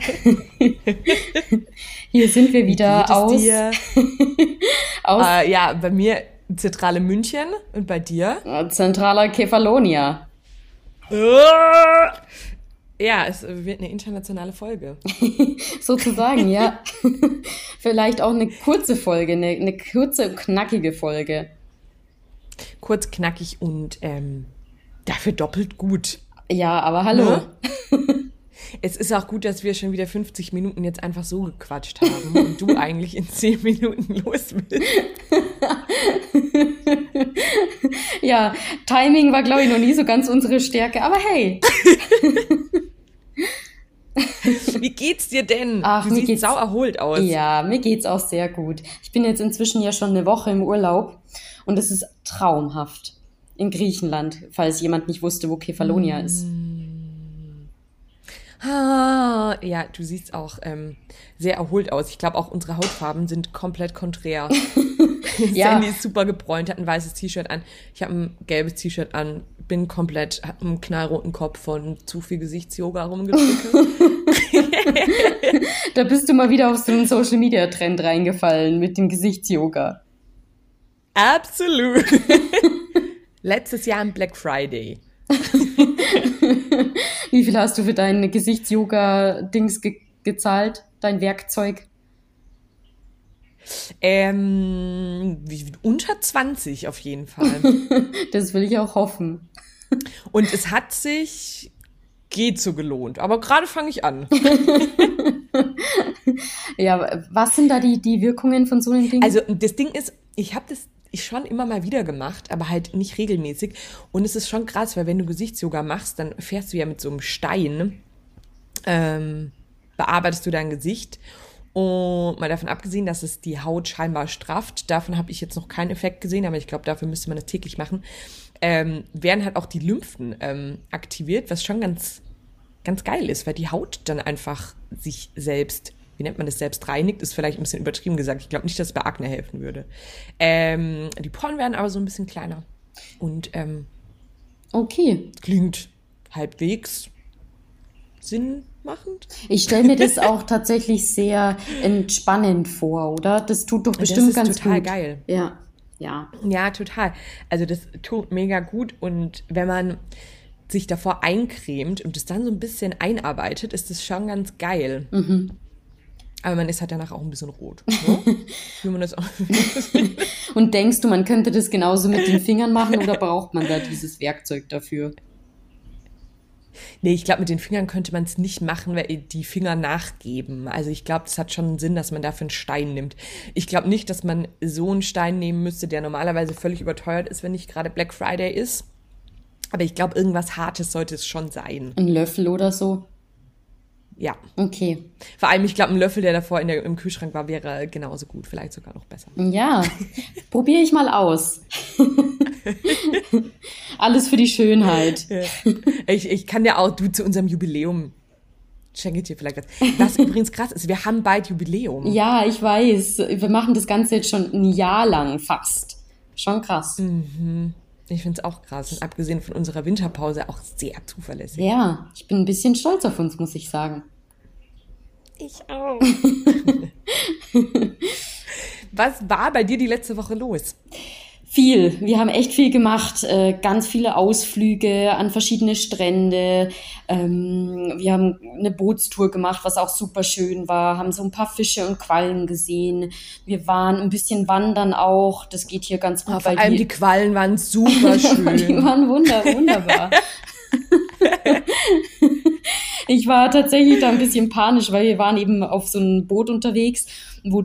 Hier sind wir wieder aus. aus äh, ja, bei mir Zentrale München und bei dir? Zentraler Kefalonia. Ja, es wird eine internationale Folge. Sozusagen, ja. Vielleicht auch eine kurze Folge, eine, eine kurze, knackige Folge. Kurz, knackig und ähm, dafür doppelt gut. Ja, aber hallo. Ne? Es ist auch gut, dass wir schon wieder 50 Minuten jetzt einfach so gequatscht haben und du eigentlich in 10 Minuten los willst. ja, Timing war, glaube ich, noch nie so ganz unsere Stärke, aber hey. Wie geht's dir denn? Ach, du mir siehst sau erholt aus. Ja, mir geht's auch sehr gut. Ich bin jetzt inzwischen ja schon eine Woche im Urlaub und es ist traumhaft. In Griechenland, falls jemand nicht wusste, wo Kefalonia mm. ist. Ah, ja, du siehst auch ähm, sehr erholt aus. Ich glaube, auch unsere Hautfarben sind komplett konträr. ja. Sandy ist super gebräunt, hat ein weißes T-Shirt an. Ich habe ein gelbes T-Shirt an, bin komplett, hab einen knallroten Kopf von zu viel Gesichtsyoga rumgedrückt. da bist du mal wieder auf so einen Social-Media-Trend reingefallen mit dem Gesichtsyoga. Absolut. Letztes Jahr am Black Friday. Wie viel hast du für dein Gesichts-Yoga-Dings ge gezahlt? Dein Werkzeug? Ähm, unter 20 auf jeden Fall. das will ich auch hoffen. Und es hat sich geht so gelohnt. Aber gerade fange ich an. ja, was sind da die, die Wirkungen von so einem Ding? Also das Ding ist, ich habe das ich schon immer mal wieder gemacht, aber halt nicht regelmäßig. Und es ist schon krass, weil wenn du Gesichtsyoga machst, dann fährst du ja mit so einem Stein, ähm, bearbeitest du dein Gesicht. Und mal davon abgesehen, dass es die Haut scheinbar strafft, davon habe ich jetzt noch keinen Effekt gesehen, aber ich glaube, dafür müsste man das täglich machen, ähm, werden halt auch die Lymphen ähm, aktiviert, was schon ganz, ganz geil ist, weil die Haut dann einfach sich selbst wie nennt man das, selbst reinigt, ist vielleicht ein bisschen übertrieben gesagt. Ich glaube nicht, dass es bei Akne helfen würde. Ähm, die Poren werden aber so ein bisschen kleiner. Und ähm, okay. Klingt halbwegs sinnmachend. Ich stelle mir das auch tatsächlich sehr entspannend vor, oder? Das tut doch bestimmt das ist ganz total gut. geil. Ja, ja. Ja, total. Also das tut mega gut und wenn man sich davor eincremt und es dann so ein bisschen einarbeitet, ist das schon ganz geil. Mhm. Aber man ist halt danach auch ein bisschen rot. Ne? Wie man das auch Und denkst du, man könnte das genauso mit den Fingern machen oder braucht man da dieses Werkzeug dafür? Nee, ich glaube, mit den Fingern könnte man es nicht machen, weil die Finger nachgeben. Also ich glaube, es hat schon einen Sinn, dass man dafür einen Stein nimmt. Ich glaube nicht, dass man so einen Stein nehmen müsste, der normalerweise völlig überteuert ist, wenn nicht gerade Black Friday ist. Aber ich glaube, irgendwas Hartes sollte es schon sein. Ein Löffel oder so? Ja. Okay. Vor allem, ich glaube, ein Löffel, der davor in der, im Kühlschrank war, wäre genauso gut, vielleicht sogar noch besser. Ja, probiere ich mal aus. Alles für die Schönheit. Ich, ich kann ja auch, du zu unserem Jubiläum schenke dir vielleicht was. Was übrigens krass ist, wir haben bald Jubiläum. Ja, ich weiß. Wir machen das Ganze jetzt schon ein Jahr lang fast. Schon krass. Mhm. Ich finde es auch krass. Und abgesehen von unserer Winterpause auch sehr zuverlässig. Ja, ich bin ein bisschen stolz auf uns, muss ich sagen. Ich auch. Was war bei dir die letzte Woche los? Viel. Wir haben echt viel gemacht. Äh, ganz viele Ausflüge an verschiedene Strände. Ähm, wir haben eine Bootstour gemacht, was auch super schön war. Haben so ein paar Fische und Quallen gesehen. Wir waren ein bisschen wandern auch. Das geht hier ganz gut. Oh, vor allem die, die Quallen waren super schön. die waren wunder, wunderbar. ich war tatsächlich da ein bisschen panisch, weil wir waren eben auf so einem Boot unterwegs, wo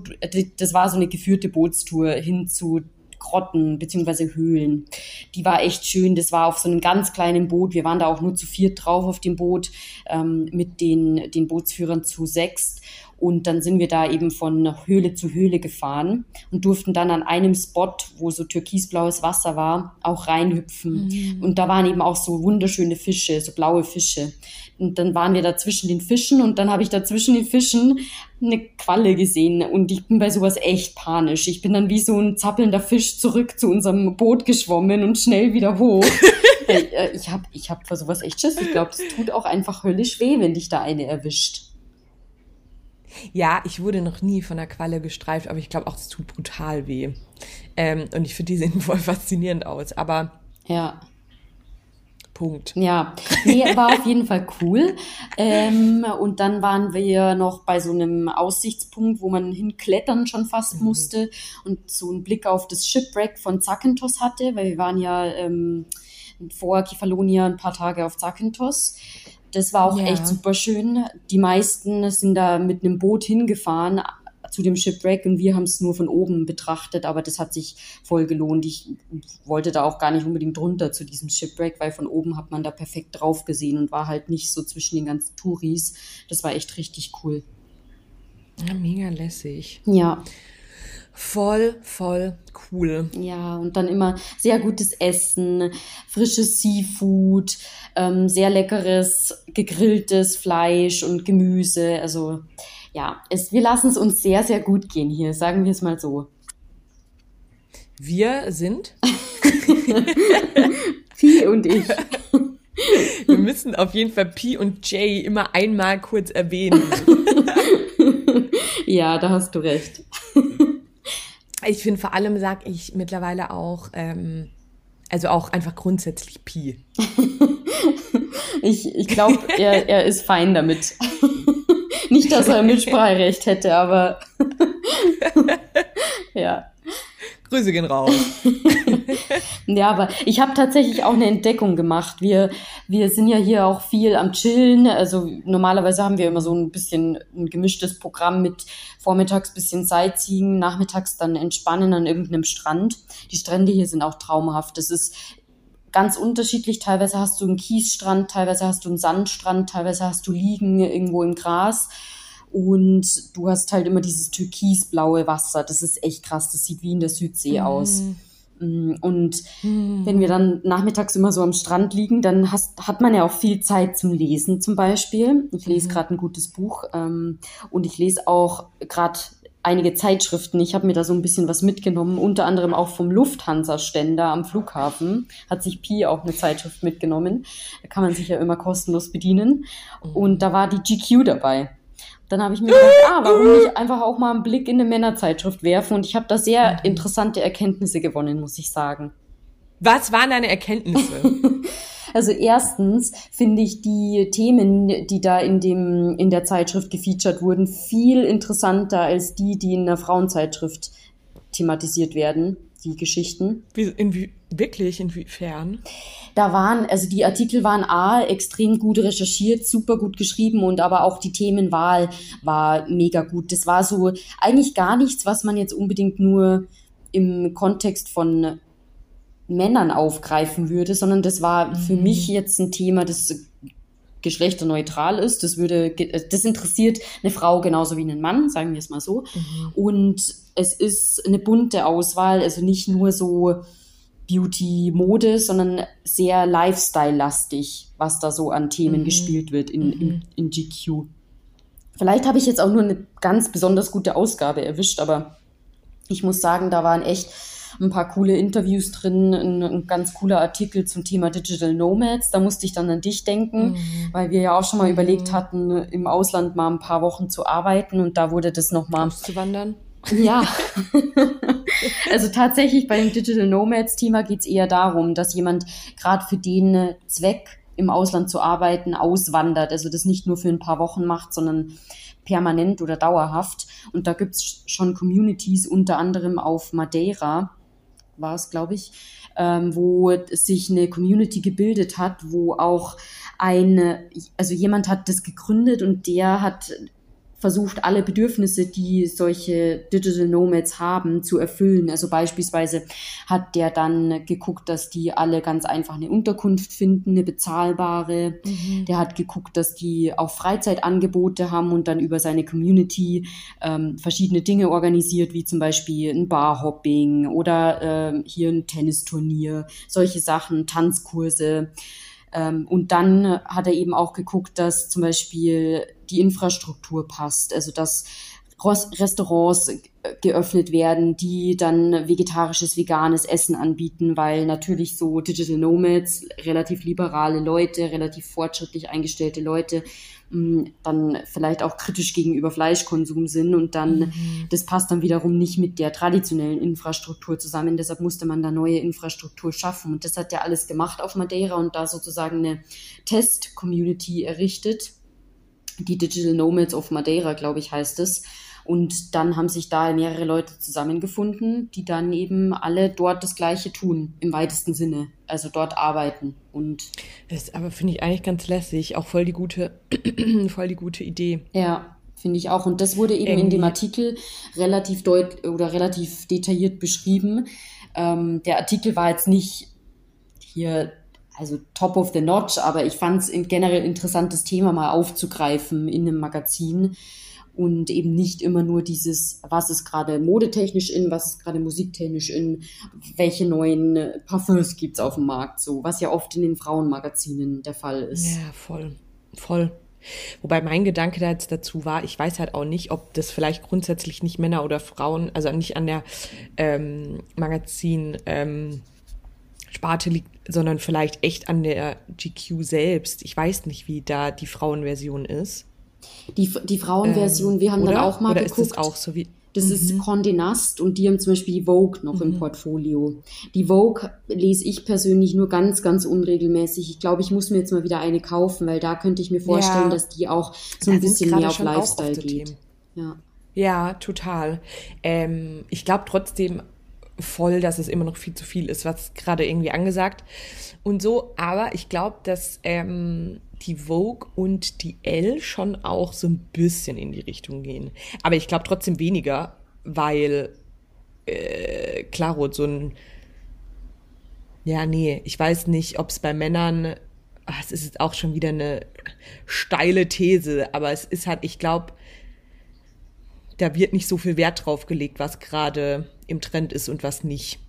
das war so eine geführte Bootstour hin zu Grotten beziehungsweise Höhlen. Die war echt schön. Das war auf so einem ganz kleinen Boot. Wir waren da auch nur zu viert drauf auf dem Boot ähm, mit den, den Bootsführern zu sechst. Und dann sind wir da eben von Höhle zu Höhle gefahren und durften dann an einem Spot, wo so türkisblaues Wasser war, auch reinhüpfen. Mhm. Und da waren eben auch so wunderschöne Fische, so blaue Fische. Und dann waren wir da zwischen den Fischen und dann habe ich da zwischen den Fischen eine Qualle gesehen und ich bin bei sowas echt panisch. Ich bin dann wie so ein zappelnder Fisch zurück zu unserem Boot geschwommen und schnell wieder hoch. Äh, ich habe ich hab vor sowas echt Schiss. Ich glaube, das tut auch einfach höllisch weh, wenn dich da eine erwischt. Ja, ich wurde noch nie von einer Qualle gestreift, aber ich glaube auch, es tut brutal weh. Ähm, und ich finde, die sehen voll faszinierend aus. Aber Ja. Punkt. Ja, nee, war auf jeden Fall cool. Ähm, und dann waren wir noch bei so einem Aussichtspunkt, wo man hinklettern schon fast musste und so einen Blick auf das Shipwreck von Zakynthos hatte, weil wir waren ja ähm, vor Kefalonia ein paar Tage auf Zakynthos. Das war auch Ja. echt super schön. Die meisten sind da mit einem Boot hingefahren zu dem Shipwreck und wir haben es nur von oben betrachtet, aber das hat sich voll gelohnt. Ich wollte da auch gar nicht unbedingt runter zu diesem Shipwreck, weil von oben hat man da perfekt drauf gesehen und war halt nicht so zwischen den ganzen Touris. Das war echt richtig cool. Ja, mega lässig. Ja, Voll, voll cool. ja, und dann immer sehr gutes Essen, frisches Seafood, ähm, sehr leckeres gegrilltes Fleisch und Gemüse. Also ja, es, wir lassen es uns sehr, sehr gut gehen hier, sagen wir es mal so. Wir sind, Pi und ich. wir müssen auf jeden Fall P und J immer einmal kurz erwähnen. Ja, da hast du recht. Ich finde vor allem sag ich mittlerweile auch, ähm, also auch einfach grundsätzlich Pi. Ich, ich glaube, er, er ist fein damit. Nicht, dass er Mitspracherecht hätte, aber ja. Grüße gehen raus. Ja, aber ich habe tatsächlich auch eine Entdeckung gemacht. Wir, wir sind ja hier auch viel am Chillen. Also normalerweise haben wir immer so ein bisschen ein gemischtes Programm mit vormittags bisschen Sightseeing, nachmittags dann entspannen an irgendeinem Strand. Die Strände hier sind auch traumhaft. Das ist ganz unterschiedlich. Teilweise hast du einen Kiesstrand, teilweise hast du einen Sandstrand, teilweise hast du Liegen irgendwo im Gras. Und du hast halt immer dieses türkisblaue Wasser. Das ist echt krass. Das sieht wie in der Südsee aus. Mm, Und wenn wir dann nachmittags immer so am Strand liegen, dann hast, hat man ja auch viel Zeit zum Lesen zum Beispiel. Ich lese gerade ein gutes Buch ähm, und ich lese auch gerade einige Zeitschriften. Ich habe mir da so ein bisschen was mitgenommen, unter anderem auch vom Lufthansa-Ständer am Flughafen. Hat sich Pi auch eine Zeitschrift mitgenommen. Da kann man sich ja immer kostenlos bedienen. Und da war die GQ dabei. Dann habe ich mir gedacht, ah, warum nicht einfach auch mal einen Blick in eine Männerzeitschrift werfen? Und ich habe da sehr interessante Erkenntnisse gewonnen, muss ich sagen. Was waren deine Erkenntnisse? Also erstens finde ich die Themen, die da in dem in der Zeitschrift gefeatured wurden, viel interessanter als die, die in einer Frauenzeitschrift thematisiert werden, die Geschichten. Wie, inwie, wirklich, inwiefern? Da waren, also die Artikel waren A, extrem gut recherchiert, super gut geschrieben und aber auch die Themenwahl war mega gut. Das war so eigentlich gar nichts, was man jetzt unbedingt nur im Kontext von Männern aufgreifen würde, sondern das war für mich jetzt ein Thema, das geschlechterneutral ist. Das würde, ge- das interessiert eine Frau genauso wie einen Mann, sagen wir es mal so. Und es ist eine bunte Auswahl, also nicht nur so Beauty, Mode, sondern sehr Lifestyle-lastig, was da so an Themen gespielt wird in, in, in GQ. Vielleicht habe ich jetzt auch nur eine ganz besonders gute Ausgabe erwischt, aber ich muss sagen, da waren echt ein paar coole Interviews drin, ein, ein ganz cooler Artikel zum Thema Digital Nomads. Da musste ich dann an dich denken, weil wir ja auch schon mal überlegt hatten, im Ausland mal ein paar Wochen zu arbeiten und da wurde das nochmal Auszuwandern? ja. also tatsächlich bei dem Digital Nomads Thema geht es eher darum, dass jemand gerade für den Zweck im Ausland zu arbeiten auswandert. Also das nicht nur für ein paar Wochen macht, sondern permanent oder dauerhaft. Und da gibt's schon Communities, unter anderem auf Madeira, war es, glaube ich, ähm, wo sich eine Community gebildet hat, wo auch eine, also jemand hat das gegründet und der hat versucht, alle Bedürfnisse, die solche Digital Nomads haben, zu erfüllen. Also beispielsweise hat der dann geguckt, dass die alle ganz einfach eine Unterkunft finden, eine bezahlbare. Der hat geguckt, dass die auch Freizeitangebote haben und dann über seine Community ähm, verschiedene Dinge organisiert, wie zum Beispiel ein Barhopping oder ähm, hier ein Tennisturnier, solche Sachen, Tanzkurse. Ähm, und dann hat er eben auch geguckt, dass zum Beispiel die Infrastruktur passt, also dass Restaurants geöffnet werden, die dann vegetarisches, veganes Essen anbieten, weil natürlich so Digital Nomads, relativ liberale Leute, relativ fortschrittlich eingestellte Leute, mm, dann vielleicht auch kritisch gegenüber Fleischkonsum sind und dann, mhm. das passt dann wiederum nicht mit der traditionellen Infrastruktur zusammen. Deshalb musste man da neue Infrastruktur schaffen. Und das hat er alles gemacht auf Madeira und da sozusagen eine Test-Community errichtet. Die Digital Nomads of Madeira, glaube ich, heißt es und dann haben sich da mehrere Leute zusammengefunden, die dann eben alle dort das Gleiche tun, im weitesten Sinne. Also dort arbeiten. Und das ist aber finde ich eigentlich ganz lässig, auch voll die gute, voll die gute Idee. Ja, finde ich auch. Und das wurde eben Irgendwie. in dem Artikel relativ deut oder relativ detailliert beschrieben. Ähm, der Artikel war jetzt nicht hier also top of the notch, aber ich fand es generell interessantes Thema mal aufzugreifen in einem Magazin und eben nicht immer nur dieses, was ist gerade modetechnisch in, was ist gerade musiktechnisch in, welche neuen Parfums gibt's auf dem Markt, so, was ja oft in den Frauenmagazinen der Fall ist. Ja, voll, voll. Wobei mein Gedanke da jetzt dazu war, ich weiß halt auch nicht, ob das vielleicht grundsätzlich nicht Männer oder Frauen, also nicht an der ähm, Magazin ähm, liegt, sondern vielleicht echt an der GQ selbst. Ich weiß nicht, wie da die Frauenversion ist. Die, die Frauenversion, ähm, wir haben oder? dann auch mal oder geguckt. Ist das auch so wie das mhm. ist Condé Nast und die haben zum Beispiel die Vogue noch mhm. im Portfolio. Die Vogue lese ich persönlich nur ganz, ganz unregelmäßig. Ich glaube, ich muss mir jetzt mal wieder eine kaufen, weil da könnte ich mir vorstellen, ja. dass die auch so ein bisschen mehr auf Lifestyle geht. Ja. ja, total. Ähm, ich glaube trotzdem voll, dass es immer noch viel zu viel ist, was gerade irgendwie angesagt und so. Aber ich glaube, dass ähm, die Vogue und die L schon auch so ein bisschen in die Richtung gehen. Aber ich glaube trotzdem weniger, weil äh, Klaro so ein ja, nee, ich weiß nicht, ob es bei Männern, ach, es ist auch schon wieder eine steile These, aber es ist halt, ich glaube, da wird nicht so viel Wert drauf gelegt, was gerade im Trend ist und was nicht.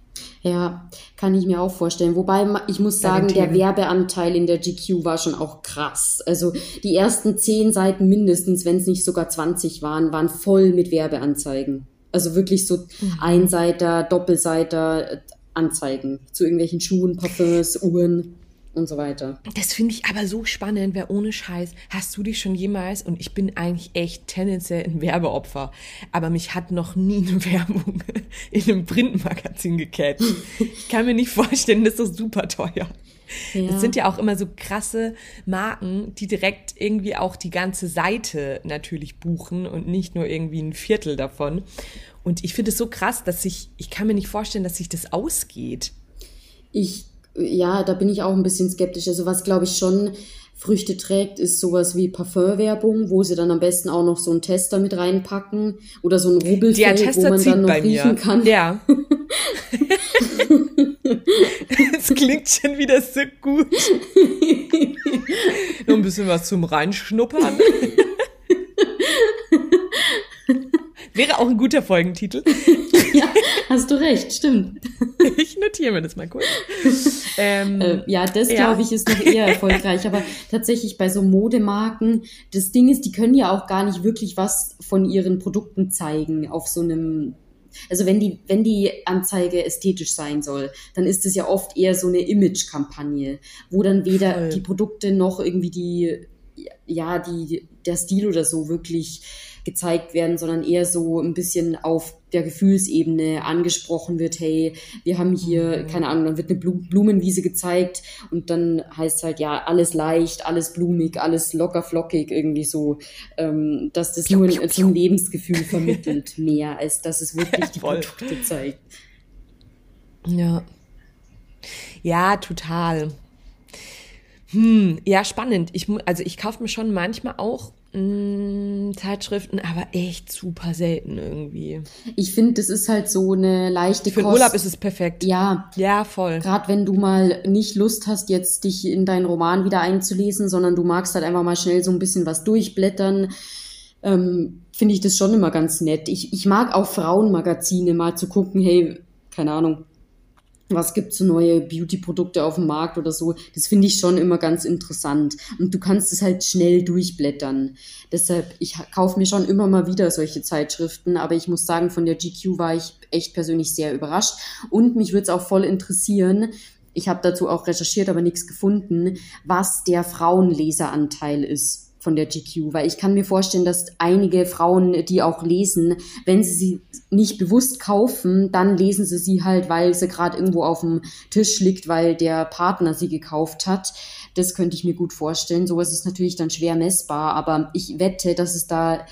Ja, kann ich mir auch vorstellen. Wobei ich muss sagen, der Werbeanteil in der GQ war schon auch krass. Also die ersten zehn Seiten mindestens, wenn es nicht sogar 20 waren, waren voll mit Werbeanzeigen. Also wirklich so mhm. Einseiter, Doppelseiter Anzeigen zu irgendwelchen Schuhen, Parfums, Uhren und so weiter. Das finde ich aber so spannend, weil ohne Scheiß hast du dich schon jemals, und ich bin eigentlich echt tendenziell ein Werbeopfer, aber mich hat noch nie eine Werbung in einem Printmagazin gecatcht. Ich kann mir nicht vorstellen, das ist so super teuer. Ja. Das sind ja auch immer so krasse Marken, die direkt irgendwie auch die ganze Seite natürlich buchen und nicht nur irgendwie ein Viertel davon. Und ich finde es so krass, dass ich, ich kann mir nicht vorstellen, dass sich das ausgeht. Ich ja, da bin ich auch ein bisschen skeptisch. Also was, glaube ich, schon Früchte trägt, ist sowas wie Parfumwerbung, wo sie dann am besten auch noch so einen Tester mit reinpacken oder so ein Rubbelfeld, wo man dann noch riechen mir. kann. Ja. Es klingt schon wieder so gut. Nur ein bisschen was zum Reinschnuppern. Wäre auch ein guter Folgentitel. Ja, hast du recht, stimmt. Ich notiere mir das mal kurz. Ähm, äh, ja, das ja. glaube ich ist noch eher erfolgreich. Aber tatsächlich bei so Modemarken, das Ding ist, die können ja auch gar nicht wirklich was von ihren Produkten zeigen auf so einem also wenn die, wenn die Anzeige ästhetisch sein soll, dann ist es ja oft eher so eine Image-Kampagne, wo dann weder Voll. die Produkte noch irgendwie die, ja, die, der Stil oder so wirklich gezeigt werden, sondern eher so ein bisschen auf der Gefühlsebene angesprochen wird, hey, wir haben hier, mhm. keine Ahnung, dann wird eine Blumenwiese gezeigt und dann heißt es halt, ja, alles leicht, alles blumig, alles locker flockig, irgendwie so, ähm, dass das piu, nur piu, piu. ein Lebensgefühl vermittelt, mehr als dass es wirklich die Produkte zeigt. Ja. Ja, total. Hm, ja, spannend. Ich, also ich kaufe mir schon manchmal auch Zeitschriften, aber echt super selten irgendwie. Ich finde, das ist halt so eine leichte Für den Urlaub ist es perfekt. Ja. Ja, voll. Gerade wenn du mal nicht Lust hast, jetzt dich in deinen Roman wieder einzulesen, sondern du magst halt einfach mal schnell so ein bisschen was durchblättern. Ähm, finde ich das schon immer ganz nett. Ich, ich mag auch Frauenmagazine mal zu gucken, hey, keine Ahnung, was gibt's so neue Beauty-Produkte auf dem Markt oder so. Das finde ich schon immer ganz interessant. Und du kannst es halt schnell durchblättern. Deshalb, ich kaufe mir schon immer mal wieder solche Zeitschriften, aber ich muss sagen, von der GQ war ich echt persönlich sehr überrascht. Und mich würde es auch voll interessieren, ich habe dazu auch recherchiert, aber nichts gefunden, was der Frauenleseranteil ist von der GQ, weil ich kann mir vorstellen, dass einige Frauen, die auch lesen, wenn sie sie nicht bewusst kaufen, dann lesen sie sie halt, weil sie gerade irgendwo auf dem Tisch liegt, weil der Partner sie gekauft hat. Das könnte ich mir gut vorstellen. Sowas ist natürlich dann schwer messbar, aber ich wette, dass es da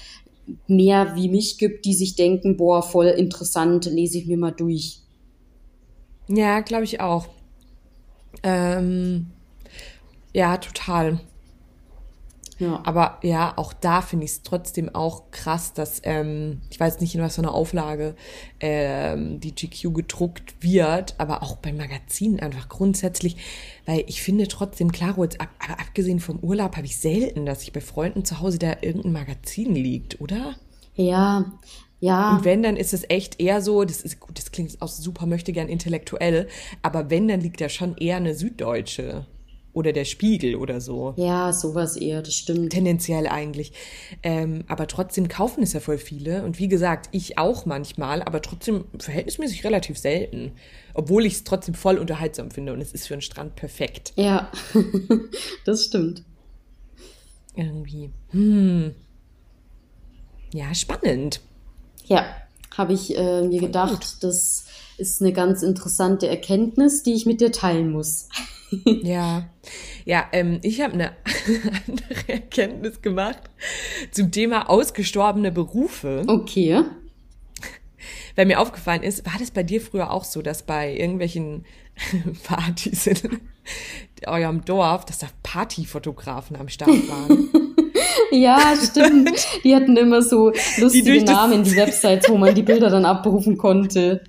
mehr wie mich gibt, die sich denken, boah, voll interessant, lese ich mir mal durch. Ja, glaube ich auch. Ähm, ja, total. Ja. Aber ja, auch da finde ich es trotzdem auch krass, dass, ähm, ich weiß nicht, in was für einer Auflage ähm, die GQ gedruckt wird, aber auch bei Magazinen einfach grundsätzlich, weil ich finde trotzdem, klar, jetzt ab, aber abgesehen vom Urlaub habe ich selten, dass ich bei Freunden zu Hause da irgendein Magazin liegt, oder? Ja, ja. Und wenn, dann ist es echt eher so, das ist gut, das klingt auch super, möchte gern intellektuell, aber wenn, dann liegt da schon eher eine Süddeutsche oder der Spiegel oder so. Ja, sowas eher, das stimmt. Tendenziell eigentlich. Ähm, aber trotzdem kaufen es ja voll viele. Und wie gesagt, ich auch manchmal, aber trotzdem verhältnismäßig relativ selten. Obwohl ich es trotzdem voll unterhaltsam finde und es ist für einen Strand perfekt. Ja, das stimmt. Irgendwie. Hm. Ja, spannend. Ja, habe ich äh, mir voll gedacht, gut. das ist eine ganz interessante Erkenntnis, die ich mit dir teilen muss. ja, ja, ähm, ich habe eine andere Erkenntnis gemacht zum Thema ausgestorbene Berufe. Okay. Weil mir aufgefallen ist, war das bei dir früher auch so, dass bei irgendwelchen Partys in eurem Dorf, dass da Partyfotografen am Start waren? Ja, stimmt. Die hatten immer so lustige die Namen, die Websites, wo man die Bilder dann abrufen konnte.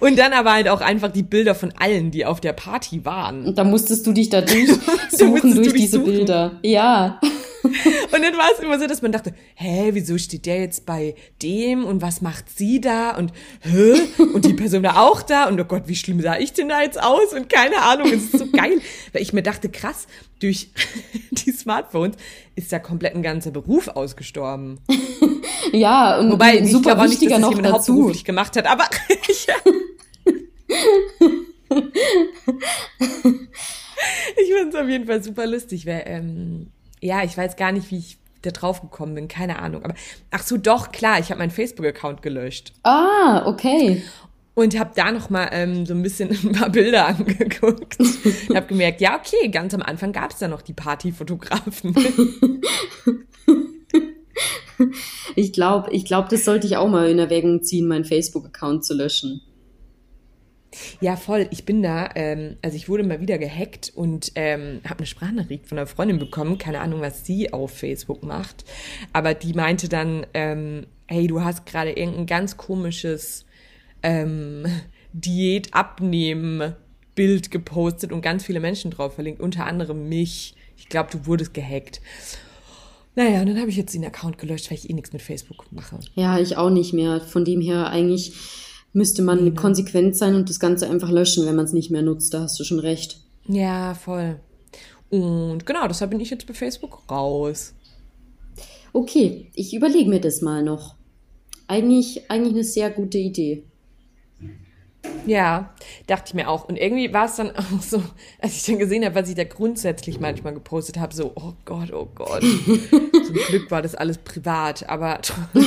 Und dann aber halt auch einfach die Bilder von allen, die auf der Party waren. Und da musstest du dich da durchsuchen durch diese suchen. Bilder. Ja. Und dann war es immer so, dass man dachte, hä, wieso steht der jetzt bei dem und was macht sie da und hä? Und die Person da auch da und oh Gott, wie schlimm sah ich denn da jetzt aus und keine Ahnung, es ist so geil, weil ich mir dachte, krass, durch die Smartphones ist da komplett ein ganzer Beruf ausgestorben. ja, und Wobei, ich super glaube nicht, dass das jemand dazu. hauptberuflich gemacht hat, aber ja. ich finde es auf jeden Fall super lustig, weil ähm, ja, ich weiß gar nicht, wie ich da drauf gekommen bin, keine Ahnung. Aber ach so, doch klar, ich habe meinen Facebook-Account gelöscht. Ah, okay. Und habe da noch mal ähm, so ein bisschen ein paar Bilder angeguckt. und habe gemerkt, ja okay, ganz am Anfang gab es da noch die Partyfotografen. ich glaube, ich glaube, das sollte ich auch mal in Erwägung ziehen, meinen Facebook-Account zu löschen. Ja, voll. Ich bin da, ähm, also ich wurde mal wieder gehackt und ähm, habe eine Sprachnachricht von einer Freundin bekommen. Keine Ahnung, was sie auf Facebook macht. Aber die meinte dann, ähm, hey, du hast gerade irgendein ganz komisches ähm, Diät-Abnehmen-Bild gepostet und ganz viele Menschen drauf verlinkt, unter anderem mich. Ich glaube, du wurdest gehackt. Naja, und dann habe ich jetzt den Account gelöscht, weil ich eh nichts mit Facebook mache. Ja, ich auch nicht mehr. Von dem her eigentlich müsste man mhm. konsequent sein und das Ganze einfach löschen, wenn man es nicht mehr nutzt. Da hast du schon recht. Ja, voll. Und genau, deshalb bin ich jetzt bei Facebook raus. Okay, ich überlege mir das mal noch. Eigentlich, eigentlich eine sehr gute Idee. Ja, dachte ich mir auch. Und irgendwie war es dann auch so, als ich dann gesehen habe, was ich da grundsätzlich manchmal gepostet habe, so, oh Gott, oh Gott. Zum Glück war das alles privat, aber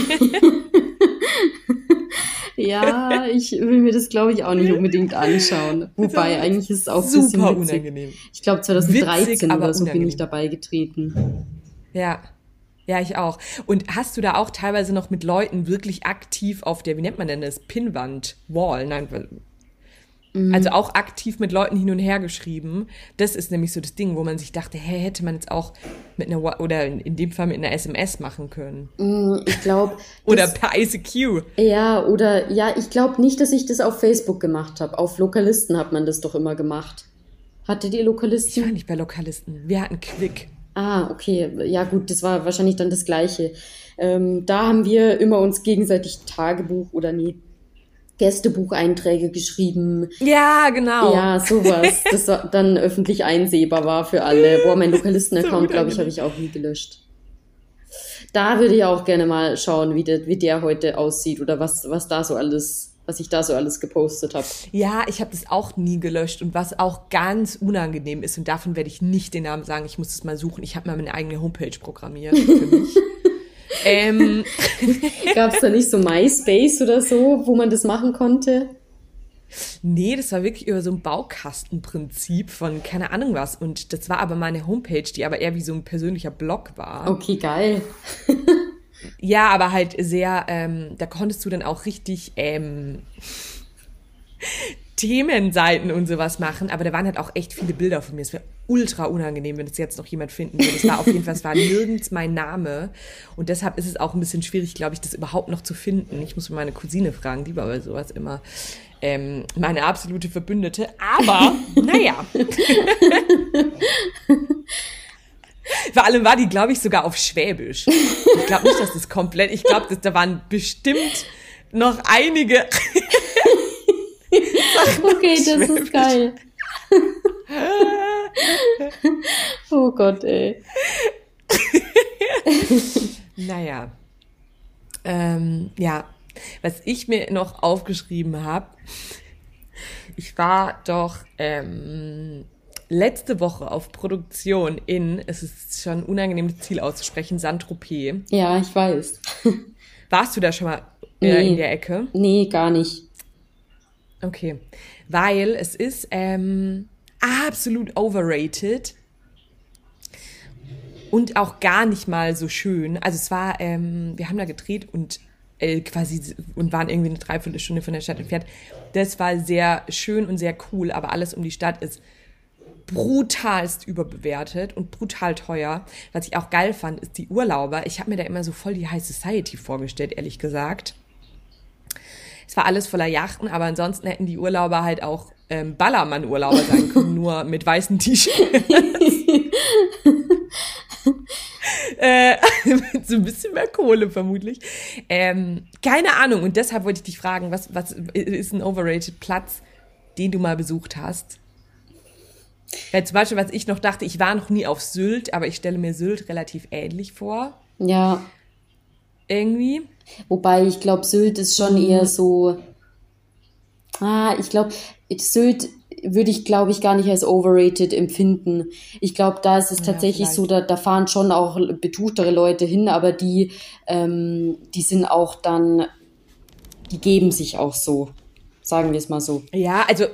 Ja, ich will mir das, glaube ich, auch nicht unbedingt anschauen. Wobei, eigentlich ist es auch ein bisschen witzig. unangenehm. Ich glaube, 2013 witzig, oder so unangenehm. bin ich dabei getreten. Ja. Ja, ich auch. Und hast du da auch teilweise noch mit Leuten wirklich aktiv auf der, wie nennt man denn das, Pinnwand, Wall, nein, Mhm. Also auch aktiv mit Leuten hin und her geschrieben. Das ist nämlich so das Ding, wo man sich dachte, hä, hätte man jetzt auch mit einer, oder in dem Fall mit einer SMS machen können. Mhm, ich glaube. oder per ICQ. Ja, oder, ja, ich glaube nicht, dass ich das auf Facebook gemacht habe. Auf Lokalisten hat man das doch immer gemacht. Hattet ihr Lokalisten? Ich war nicht bei Lokalisten. Wir hatten Quick. Ah, okay. Ja, gut, das war wahrscheinlich dann das Gleiche. Ähm, da haben wir immer uns gegenseitig Tagebuch oder nee, Gästebucheinträge geschrieben. Ja, genau. Ja, sowas, das dann öffentlich einsehbar war für alle. Boah, mein Lokalisten-Account, glaube ich, habe ich auch nie gelöscht. Da würde ich auch gerne mal schauen, wie der, wie der heute aussieht oder was, was da so alles, was ich da so alles gepostet habe. Ja, ich habe das auch nie gelöscht und was auch ganz unangenehm ist und davon werde ich nicht den Namen sagen, ich muss es mal suchen. Ich habe mal meine eigene Homepage programmiert für mich. ähm. Gab es da nicht so MySpace oder so, wo man das machen konnte? Nee, das war wirklich über so ein Baukastenprinzip von keine Ahnung was. Und das war aber meine Homepage, die aber eher wie so ein persönlicher Blog war. Okay, geil. ja, aber halt sehr, ähm, da konntest du dann auch richtig ähm, Themenseiten und sowas machen, aber da waren halt auch echt viele Bilder von mir. Es wäre ultra unangenehm, wenn es jetzt noch jemand finden würde. Es war auf jeden Fall, es war nirgends mein Name und deshalb ist es auch ein bisschen schwierig, glaube ich, das überhaupt noch zu finden. Ich muss meine Cousine fragen, die war bei sowas immer ähm, meine absolute Verbündete. Aber, naja. Vor allem war die, glaube ich, sogar auf Schwäbisch. Ich glaube nicht, dass das komplett, ich glaube, da waren bestimmt noch einige. okay, das ist geil. oh Gott, ey. naja. Ähm, ja, was ich mir noch aufgeschrieben habe, ich war doch ähm, letzte Woche auf Produktion in, es ist schon unangenehm, das Ziel auszusprechen, Saint-Tropez. Ja, ich weiß. Warst du da schon mal äh, nee. in der Ecke? Nee, gar nicht. Okay, weil es ist ähm, absolut overrated und auch gar nicht mal so schön. Also es war, ähm, wir haben da gedreht und äh, quasi und waren irgendwie eine Dreiviertelstunde von der Stadt entfernt. Das war sehr schön und sehr cool, aber alles um die Stadt ist brutalst überbewertet und brutal teuer. Was ich auch geil fand, ist die Urlauber. Ich habe mir da immer so voll die High Society vorgestellt, ehrlich gesagt. Es war alles voller Yachten, aber ansonsten hätten die Urlauber halt auch ähm, Ballermann-Urlauber sein können, nur mit weißen T-Shirts. äh, mit so ein bisschen mehr Kohle vermutlich. Ähm, keine Ahnung. Und deshalb wollte ich dich fragen, was, was ist ein overrated Platz, den du mal besucht hast? Weil zum Beispiel, was ich noch dachte, ich war noch nie auf Sylt, aber ich stelle mir Sylt relativ ähnlich vor. Ja. Irgendwie. Wobei, ich glaube, Sylt ist schon eher so. Ah, ich glaube, Sylt würde ich, glaube ich, gar nicht als overrated empfinden. Ich glaube, da ist es ja, tatsächlich vielleicht. so, da, da fahren schon auch betuchtere Leute hin, aber die, ähm, die sind auch dann, die geben sich auch so, sagen wir es mal so. Ja, also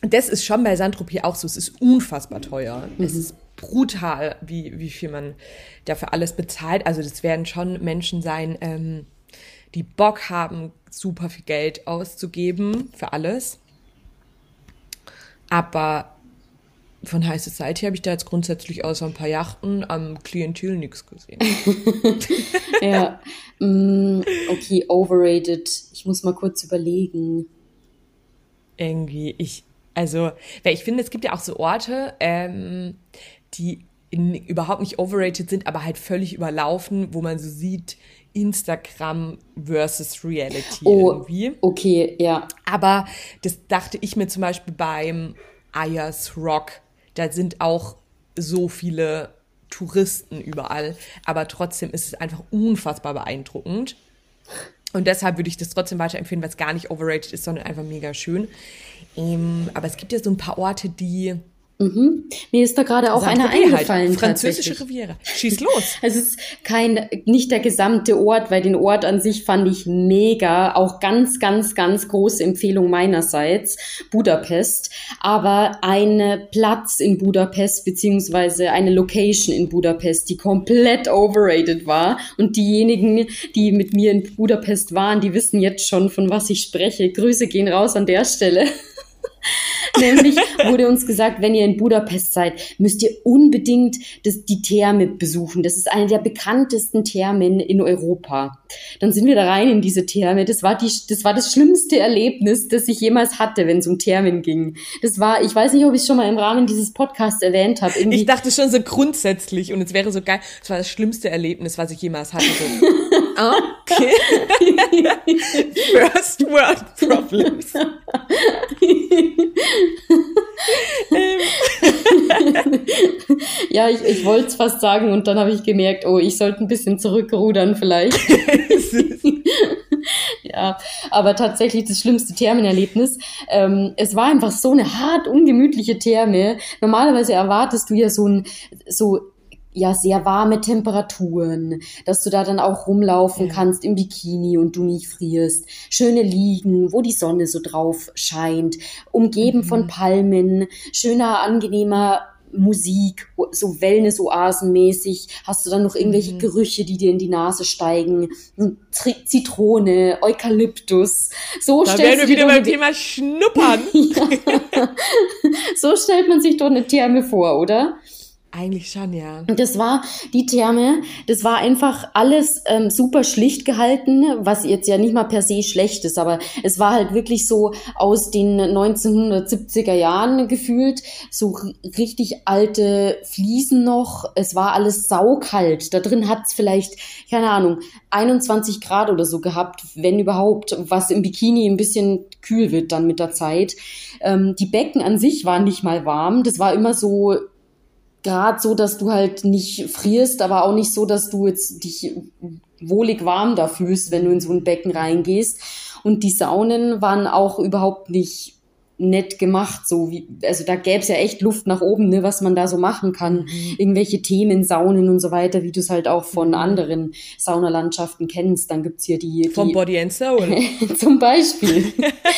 das ist schon bei Sandtropie auch so. Es ist unfassbar teuer. Mhm. Es ist brutal, wie, wie viel man dafür alles bezahlt. Also das werden schon Menschen sein, ähm, die Bock haben, super viel Geld auszugeben für alles. Aber von High Society habe ich da jetzt grundsätzlich außer ein paar Yachten am Klientel nichts gesehen. ja, mm, okay, overrated. Ich muss mal kurz überlegen. Irgendwie, ich, also, weil ich finde, es gibt ja auch so Orte, ähm, die in, überhaupt nicht overrated sind, aber halt völlig überlaufen, wo man so sieht, Instagram versus Reality oh, irgendwie. Okay, ja. Aber das dachte ich mir zum Beispiel beim Ayers Rock. Da sind auch so viele Touristen überall, aber trotzdem ist es einfach unfassbar beeindruckend. Und deshalb würde ich das trotzdem weiterempfehlen, weil es gar nicht overrated ist, sondern einfach mega schön. Ähm, aber es gibt ja so ein paar Orte, die Mhm. Mir ist da gerade auch einer halt. eingefallen. Halt. Französische Riviera. Schieß los. Es ist kein, nicht der gesamte Ort, weil den Ort an sich fand ich mega. Auch ganz, ganz, ganz große Empfehlung meinerseits. Budapest. Aber ein Platz in Budapest, beziehungsweise eine Location in Budapest, die komplett overrated war. Und diejenigen, die mit mir in Budapest waren, die wissen jetzt schon, von was ich spreche. Grüße gehen raus an der Stelle. Nämlich wurde uns gesagt, wenn ihr in Budapest seid, müsst ihr unbedingt das, die Therme besuchen. Das ist eine der bekanntesten Thermen in Europa. Dann sind wir da rein in diese Therme. Das war, die, das war das schlimmste Erlebnis, das ich jemals hatte, wenn es um Thermen ging. Das war, ich weiß nicht, ob ich es schon mal im Rahmen dieses Podcasts erwähnt habe. Ich dachte schon so grundsätzlich und es wäre so geil. Das war das schlimmste Erlebnis, was ich jemals hatte. So. Okay. First World Problems. ja, ich, ich wollte es fast sagen und dann habe ich gemerkt, oh, ich sollte ein bisschen zurückrudern vielleicht. ja, aber tatsächlich das schlimmste Thermenerlebnis. Ähm, es war einfach so eine hart ungemütliche Therme. Normalerweise erwartest du ja so ein so ja sehr warme Temperaturen, dass du da dann auch rumlaufen ja. kannst im Bikini und du nicht frierst. Schöne Liegen, wo die Sonne so drauf scheint, umgeben mhm. von Palmen, schöner, angenehmer Musik, so Wellness-Oasen-mäßig. Hast du dann noch irgendwelche mhm. Gerüche, die dir in die Nase steigen? Zitrone, Eukalyptus. So da wären wir wieder beim Thema Schnuppern. so stellt man sich doch eine Therme vor, oder? Eigentlich schon, ja. Das war die Therme, das war einfach alles ähm, super schlicht gehalten, was jetzt ja nicht mal per se schlecht ist, aber es war halt wirklich so aus den 1970er Jahren gefühlt, so richtig alte Fliesen noch. Es war alles saukalt. Da drin hat's vielleicht, keine Ahnung, 21 Grad oder so gehabt, wenn überhaupt, was im Bikini ein bisschen kühl wird dann mit der Zeit. Ähm, die Becken an sich waren nicht mal warm. Das war immer so gerade so, dass du halt nicht frierst, aber auch nicht so, dass du jetzt dich wohlig warm da fühlst, wenn du in so ein Becken reingehst. Und die Saunen waren auch überhaupt nicht nett gemacht, so wie, also da gäbe es ja echt Luft nach oben, ne, was man da so machen kann. Mhm. Irgendwelche Themen, Saunen und so weiter, wie du es halt auch von mhm. anderen Saunalandschaften kennst. Dann gibt's hier die. Vom die, Body and Soul. zum Beispiel.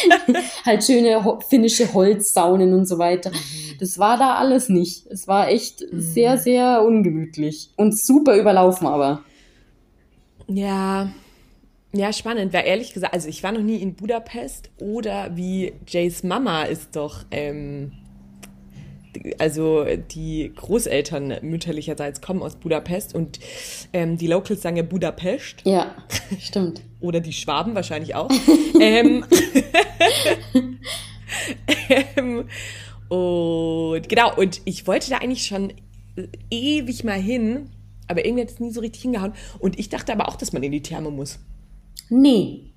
halt schöne finnische Holzsaunen und so weiter. Mhm. Das war da alles nicht. Es war echt mhm. sehr, sehr ungemütlich. Und super überlaufen aber. Ja, ja, spannend. Weil ehrlich gesagt, also ich war noch nie in Budapest oder wie Jays Mama ist doch, ähm, also die Großeltern mütterlicherseits kommen aus Budapest und ähm, die Locals sagen ja Budapest. Ja, stimmt. oder die Schwaben wahrscheinlich auch. ähm, ähm, und genau, und ich wollte da eigentlich schon ewig mal hin, aber irgendwie hat es nie so richtig hingehauen. Und ich dachte aber auch, dass man in die Therme muss. Nee.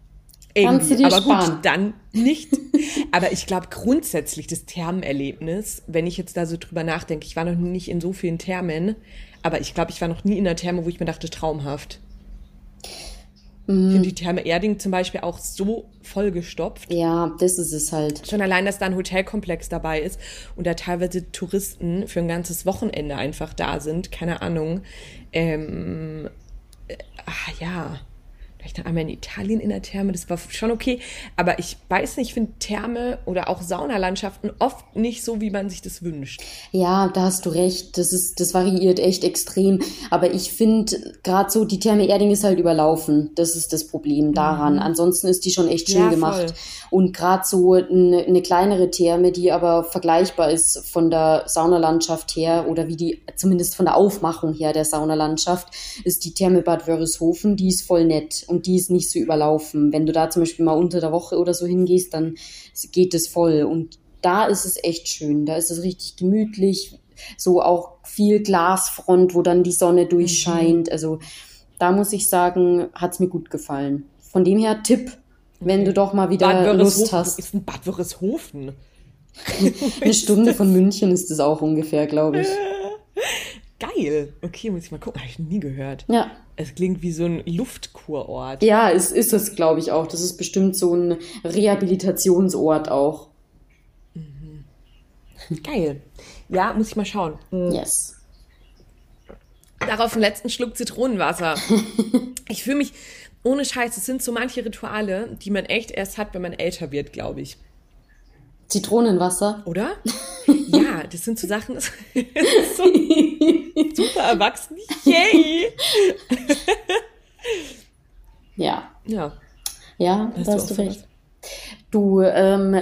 Kannst du dir aber sparen. gut, dann nicht. aber ich glaube grundsätzlich das Thermenerlebnis, wenn ich jetzt da so drüber nachdenke, ich war noch nicht in so vielen Thermen, aber ich glaube, ich war noch nie in einer Therme, wo ich mir dachte, traumhaft. Mhm. Ich finde die Therme Erding zum Beispiel auch so vollgestopft. Ja, das ist es halt. Schon allein, dass da ein Hotelkomplex dabei ist und da teilweise Touristen für ein ganzes Wochenende einfach da sind. Keine Ahnung. Ähm, äh, ah, ja ich dann einmal in Italien in der Therme, das war schon okay. Aber ich weiß nicht, ich finde Therme oder auch Saunalandschaften oft nicht so, wie man sich das wünscht. Ja, da hast du recht. Das ist, das variiert echt extrem. Aber ich finde, gerade so, die Therme Erding ist halt überlaufen. Das ist das Problem daran. Mhm. Ansonsten ist die schon echt schön ja, gemacht. Und gerade so eine, eine kleinere Therme, die aber vergleichbar ist von der Saunalandschaft her oder wie die, zumindest von der Aufmachung her der Saunalandschaft, ist die Therme Bad Wörishofen. Die ist voll nett. Und und die ist nicht so überlaufen. Wenn du da zum Beispiel mal unter der Woche oder so hingehst, dann geht es voll. Und da ist es echt schön. Da ist es richtig gemütlich. So auch viel Glasfront, wo dann die Sonne mhm. durchscheint. Mhm. Also da muss ich sagen, hat es mir gut gefallen. Von dem her Tipp, wenn du doch mal wieder Lust hast. Ist ein Bad Wörishofen. Eine Stunde von München ist es auch ungefähr, glaube ich. Geil. Okay, muss ich mal gucken. Habe ich nie gehört. Ja. Es klingt wie so ein Luftkurort. Ja, es ist es, glaube ich, auch. Das ist bestimmt so ein Rehabilitationsort auch. Mhm. Geil. Ja, muss ich mal schauen. Mhm. Yes. Darauf einen letzten Schluck Zitronenwasser. ich fühle mich, ohne Scheiß, es sind so manche Rituale, die man echt erst hat, wenn man älter wird, glaube ich. Zitronenwasser. Oder? ja, das sind so Sachen, so super erwachsen. Yay! ja. Ja. Ja, da hast du, du recht. Du, ähm,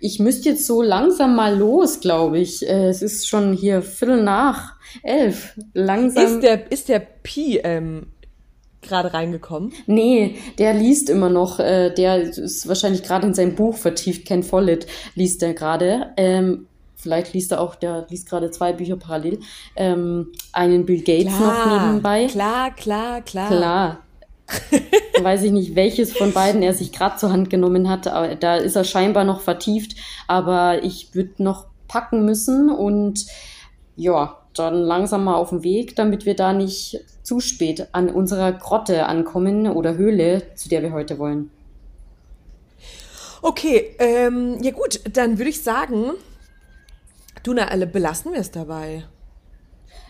ich müsste jetzt so langsam mal los, glaube ich. Äh, es ist schon hier Viertel nach elf. Langsam. Ist der, ist der Pi ähm, gerade reingekommen? Nee, der liest immer noch. Äh, der ist wahrscheinlich gerade in sein Buch vertieft. Ken Follett liest er gerade. Ähm, vielleicht liest er auch, der liest gerade zwei Bücher parallel. Ähm, einen Bill Gates klar, noch nebenbei. Klar, klar, klar. Klar. Weiß ich nicht, welches von beiden er sich gerade zur Hand genommen hat. Aber da ist er scheinbar noch vertieft. Aber ich würde noch packen müssen und ja, dann langsam mal auf den Weg, damit wir da nicht zu spät an unserer Grotte ankommen oder Höhle, zu der wir heute wollen. Okay, ähm, ja gut, dann würde ich sagen, du na alle belassen wir es dabei.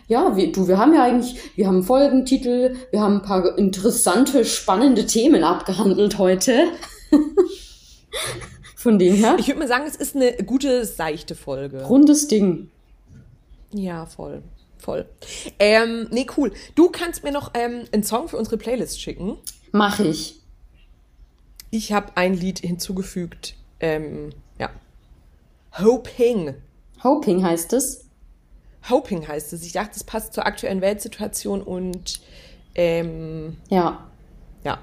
Ja, wir, du, wir haben ja eigentlich, wir haben Folgentitel, wir haben ein paar interessante, spannende Themen abgehandelt heute. Von dem her. Ich würde mal sagen, es ist eine gute, seichte Folge. Rundes Ding. Ja, voll. Voll. Ähm, nee, cool. Du kannst mir noch ähm, einen Song für unsere Playlist schicken. Mach ich. Ich habe ein Lied hinzugefügt. Ähm, ja. Hoping. Hoping heißt es. Hoping heißt es. Ich dachte, es passt zur aktuellen Weltsituation und ähm, Ja, ja.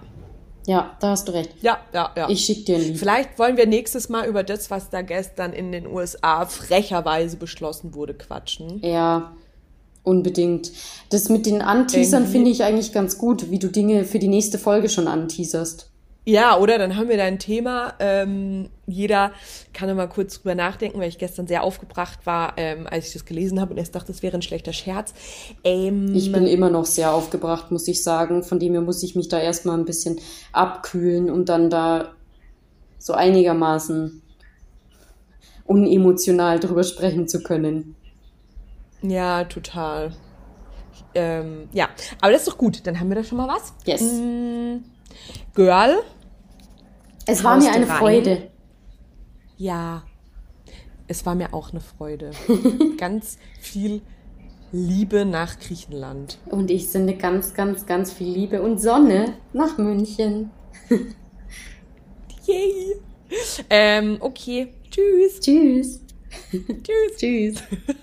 Ja, da hast du recht. Ja, ja, ja. Ich schick dir ein Lied. Vielleicht wollen wir nächstes Mal über das, was da gestern in den USA frecherweise beschlossen wurde, quatschen. Ja, unbedingt. Das mit den Anteasern finde ich eigentlich ganz gut, wie du Dinge für die nächste Folge schon anteaserst. Ja, oder? Dann haben wir da ein Thema. Ähm, jeder kann immer kurz drüber nachdenken, weil ich gestern sehr aufgebracht war, ähm, als ich das gelesen habe und erst dachte, es wäre ein schlechter Scherz. Ähm, Ich bin immer noch sehr aufgebracht, muss ich sagen. Von dem her muss ich mich da erstmal ein bisschen abkühlen, um dann da so einigermaßen unemotional drüber sprechen zu können. ja, total. Ähm, ja, aber das ist doch gut. Dann haben wir da schon mal was. Yes. Mm, Girl. Es war mir eine rein. Freude. Ja, es war mir auch eine Freude. Ganz viel Liebe nach Griechenland. Und ich sende ganz, ganz, ganz viel Liebe und Sonne nach München. Yay! Ähm, okay. Tschüss. Tschüss. Tschüss. Tschüss.